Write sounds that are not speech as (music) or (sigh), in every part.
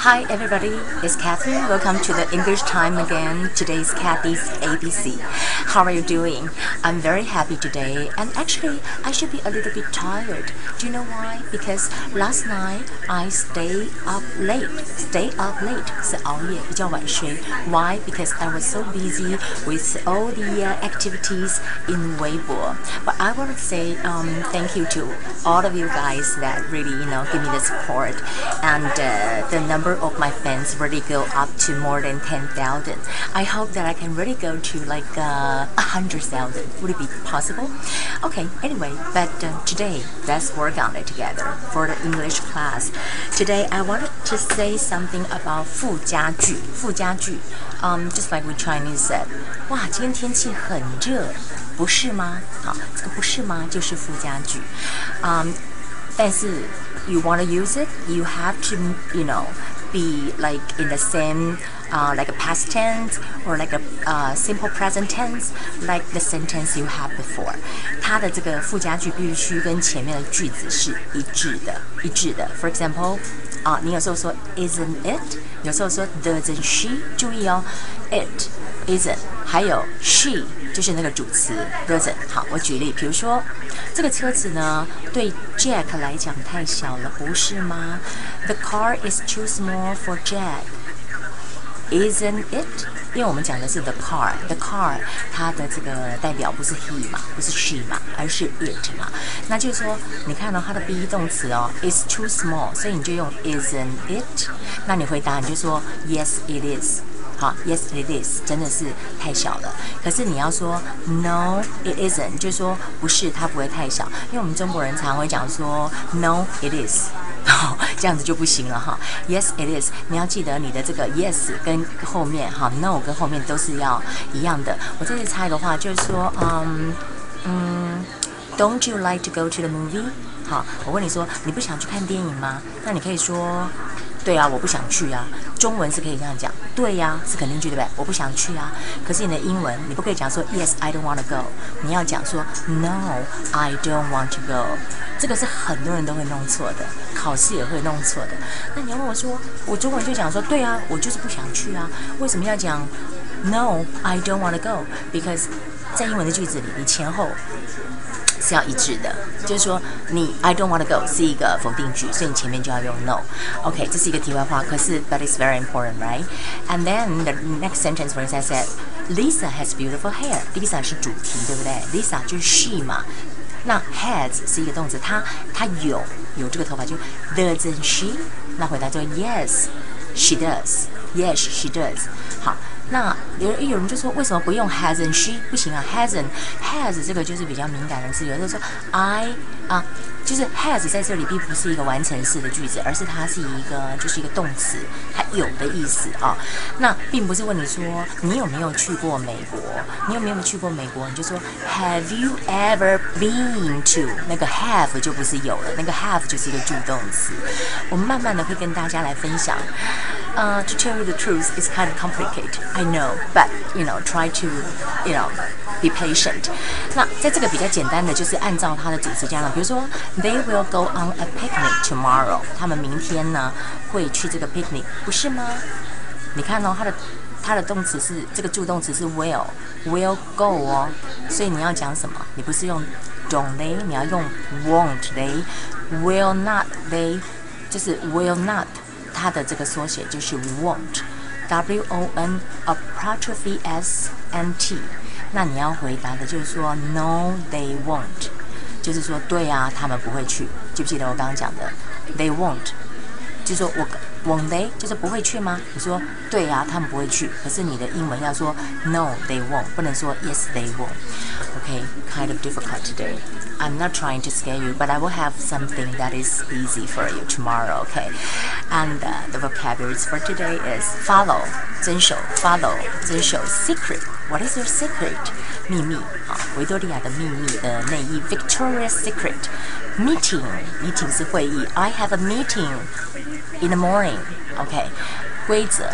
Hi everybody, it's Catherine. Welcome to the English time again. Today is Kathy's ABC. How are you doing? I'm very happy today and actually I should be a little bit tired. Do you know why? Because last night I stayed up late. Stay up late 是熬夜，比较晚睡. Why? Because I was so busy with all the uh, activities in Weibo. But I want to say um, thank you to all of you guys that really, you know, give me the support and uh, the number number of my fans really go up to more than 10,000. I hope that I can really go to like uh, 100,000. Would it be possible? Okay, anyway, but uh, today, let's work on it together for the English class. Today, I wanted to say something about 附加句.附加句. Um, just like we Chinese said, 哇，今天天气很热，不是吗？好，这个不是吗？就是附加句。Um, 但是 you want to use it, you have to, you know, be like in the same uh, like a past tense or like a uh, simple present tense like the sentence you have before 它的这个附加句必须跟前面的句子是一致的一致的 for example 啊，你有时候说 isn't it，有时候说 doesn't she，注意哦，it isn't，还有 she 就是那个主词 doesn't。好，我举例，比如说这个车子呢，对 Jack 来讲太小了，不是吗？The car is too small for Jack。Isn't it？因为我们讲的是 the car，the car 它的这个代表不是 he 嘛，不是 she 嘛，而是 it 嘛。那就是说，你看到它的 be 动词哦，is too small，所以你就用 isn't it？那你回答你就说 yes it is。好，yes it is，真的是太小了。可是你要说 no it isn't，就说不是，它不会太小。因为我们中国人常会讲说 no it is。(laughs) 这样子就不行了哈。Yes, it is。你要记得你的这个 yes 跟后面哈 no 跟后面都是要一样的。我这次猜的话，就是说，嗯嗯，Don't you like to go to the movie？好，我问你说，你不想去看电影吗？那你可以说。对啊，我不想去啊。中文是可以这样讲，对呀，是肯定句对不对？我不想去啊。可是你的英文，你不可以讲说 Yes, I don't want to go。你要讲说 No, I don't want to go。这个是很多人都会弄错的，考试也会弄错的。那你要问我说，我中文就讲说，对啊，我就是不想去啊。为什么要讲 No, I don't want to go？Because 在英文的句子里，你前后。是要一致的，就是说你 I don't want to go 是一个否定句，所以你前面就要用 no。OK，这是一个题外话，可是 but it's very important, right? And then the next sentence, for instance, said Lisa has beautiful hair. Lisa 是主题，对不对？Lisa 就是 she 嘛。那 has 是一个动词，她她有有这个头发，就 doesn't she？那回答就 yes, she does. Yes, she does. 好。那有人有人就说，为什么不用 hasn't she 不行啊？hasn't has 这个就是比较敏感的词，有的说 I 啊，就是 has 在这里并不是一个完成式的句子，而是它是一个就是一个动词，它有的意思啊。那并不是问你说你有没有去过美国，你有没有去过美国，你就说 Have you ever been to？那个 have 就不是有了，那个 have 就是一个助动词。我们慢慢的会跟大家来分享。Uh, to tell you the truth, it's kind of complicated. I know, but you know, try to, you know, be patient. 那在这个比较简单的，就是按照它的主词加上，比如说，They will go on a picnic tomorrow. 他们明天呢会去这个 picnic，不是吗？你看哦，它的它的动词是这个助动词是 will，will go 哦，所以你要讲什么？你不是用 don't they，你要用 won't they，will not they，就是 will not。 它的这个缩写就是 won't，w o n apostrophe s n t。那你要回答的就是说 no they won't，就是说对啊，他们不会去。记不记得我刚刚讲的 they won't？就说我 won't they 就是不会去吗？你说对呀，他们不会去。可是你的英文要说 no they won't，不能说 yes they won't。Okay, kind of difficult today. I'm not trying to scare you, but I will have something that is easy for you tomorrow. Okay, and uh, the vocabularies for today is follow 遵守 follow 遵守 secret. What is your secret? 秘密啊，维多利亚的秘密的内衣 Victoria's Secret. Meeting meeting 是会议。I have a meeting in the morning. OK，规则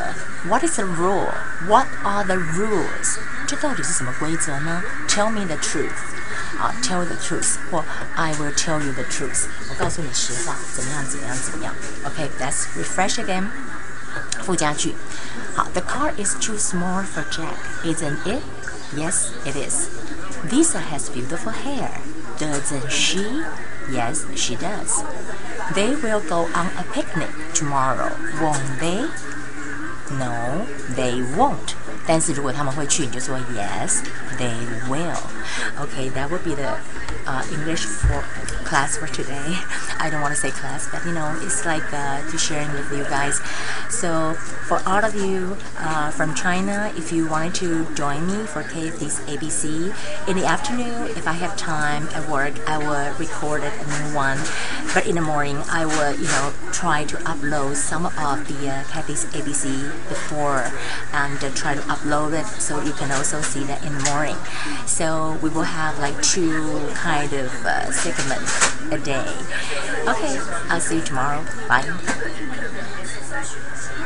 What is the rule? What are the rules? 这到底是什么规则呢？Tell me the truth. 啊，tell the truth 或 I will tell you the truth. 我告诉你实话，怎么样，怎么样，怎么样。OK，let's refresh again. 附加句。好，The car is too small for Jack, isn't it? Yes, it is. Lisa has beautiful hair, doesn't she? Yes, she does. They will go on a picnic tomorrow, won't they? No, they won't. 但是如果他们会去，你就说 Yes, they will. Okay, that would be the uh, English for class for today. (laughs) I don't want to say class, but you know, it's like uh, to sharing with you guys. So for all of you uh, from China, if you wanted to join me for Kathy's ABC in the afternoon, if I have time at work, I will record it a new one. But in the morning, I will, you know, try to upload some of the uh, Kathy's ABC before and uh, try to upload it so you can also see that in the morning. So we will have like two kind of uh, segments a day. Okay, I'll see you tomorrow. Bye.